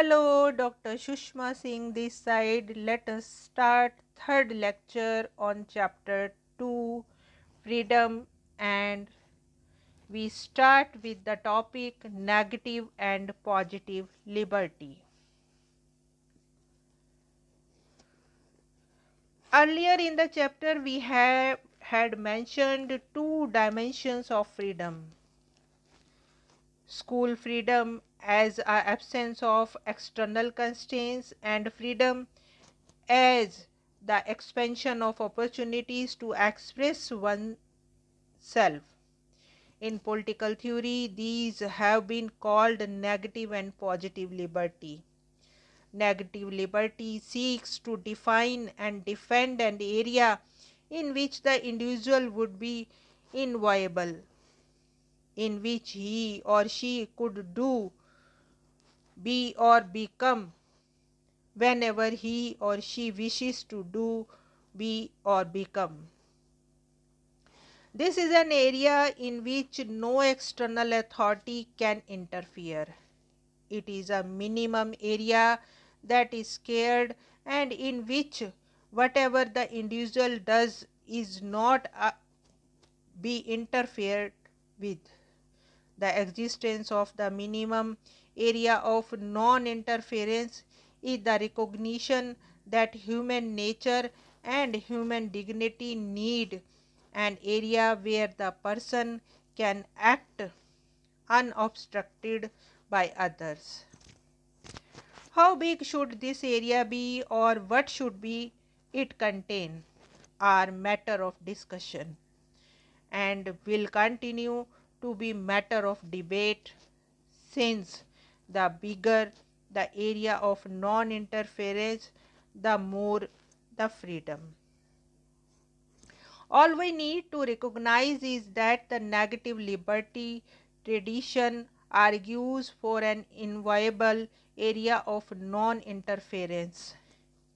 Hello, Dr. Shushma Singh this side. Let us start third lecture on chapter 2 freedom and we start with the topic negative and positive liberty. Earlier in the chapter we have had mentioned two dimensions of freedom school freedom as a absence of external constraints and freedom as the expansion of opportunities to express oneself. In political theory, these have been called negative and positive liberty. Negative liberty seeks to define and defend an area in which the individual would be inviolable, in which he or she could do be or become whenever he or she wishes to do, be or become. This is an area in which no external authority can interfere. It is a minimum area that is scared and in which whatever the individual does is not uh, be interfered with. The existence of the minimum area of non-interference is the recognition that human nature and human dignity need an area where the person can act unobstructed by others. How big should this area be or what should be it contain are matter of discussion and will continue to be matter of debate since the bigger the area of non-interference, the more the freedom. All we need to recognize is that the negative liberty tradition argues for an inviolable area of non-interference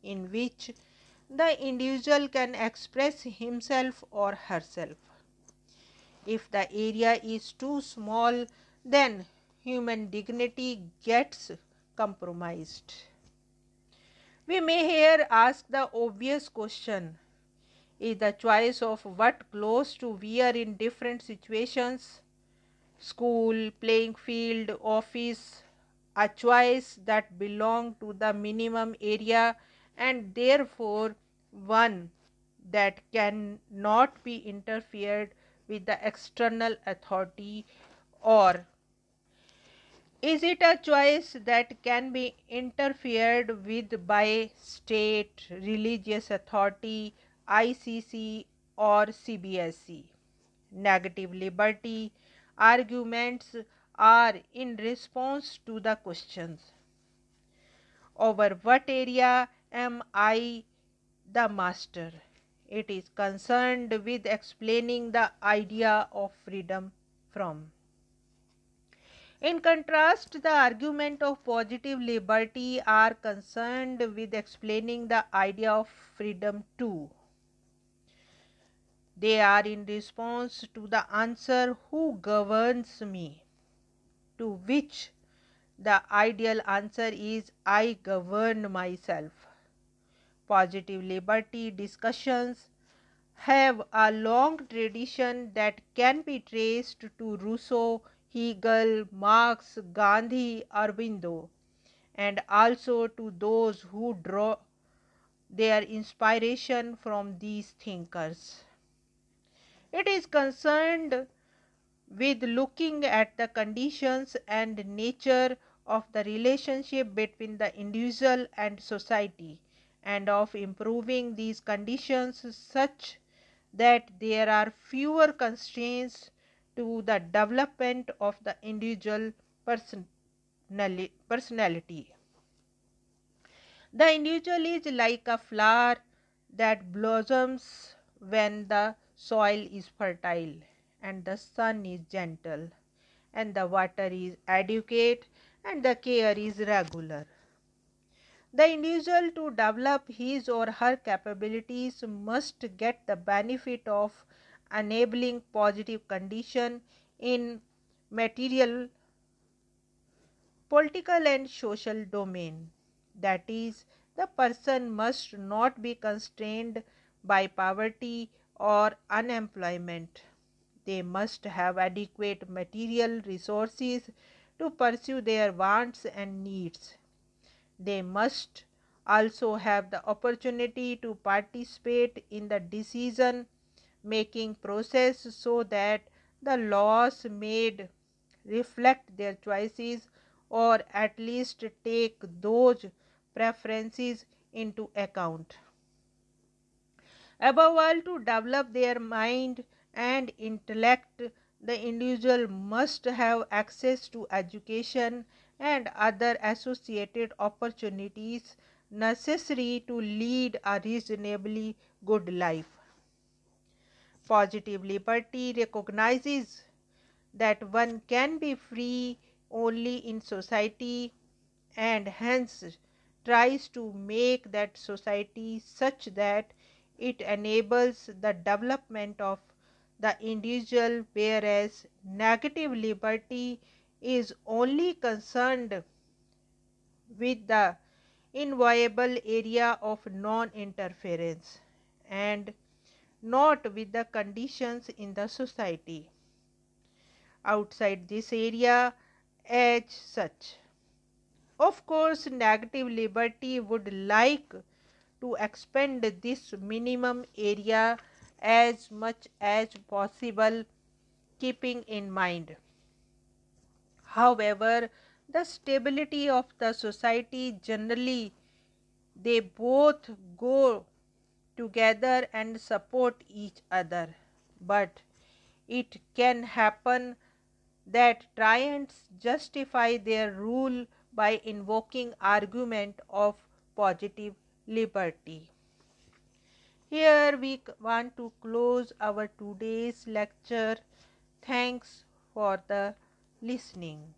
in which the individual can express himself or herself. If the area is too small, then human dignity gets compromised. We may here ask the obvious question is the choice of what clothes to wear in different situations, school, playing field, office, a choice that belong to the minimum area and therefore one that cannot be interfered with the external authority or is it a choice that can be interfered with by state, religious authority, ICC or CBSE? Negative liberty arguments are in response to the questions over what area am I the master? It is concerned with explaining the idea of freedom from. In contrast, the argument of positive liberty are concerned with explaining the idea of freedom to. They are in response to the answer who governs me, to which the ideal answer is I govern myself. Positive liberty discussions have a long tradition that can be traced to Rousseau Hegel, Marx, Gandhi, Aurobindo, and also to those who draw their inspiration from these thinkers. It is concerned with looking at the conditions and nature of the relationship between the individual and society and of improving these conditions such that there are fewer constraints to the development of the individual personality. The individual is like a flower that blossoms when the soil is fertile and the sun is gentle and the water is adequate and the care is regular. The individual to develop his or her capabilities must get the benefit of enabling positive condition in material political and social domain. That is, the person must not be constrained by poverty or unemployment. They must have adequate material resources to pursue their wants and needs. They must also have the opportunity to participate in the decision making process so that the laws made reflect their choices or at least take those preferences into account. Above all, to develop their mind and intellect, the individual must have access to education and other associated opportunities necessary to lead a reasonably good life. Positive liberty recognizes that one can be free only in society and hence tries to make that society such that it enables the development of the individual, whereas negative liberty is only concerned with the inviolable area of non interference and not with the conditions in the society outside this area as such. Of course, negative liberty would like to expand this minimum area as much as possible, keeping in mind. However, the stability of the society generally they both go together and support each other. But it can happen that tyrants justify their rule by invoking argument of positive liberty. Here we want to close our today's lecture. Thanks for the listening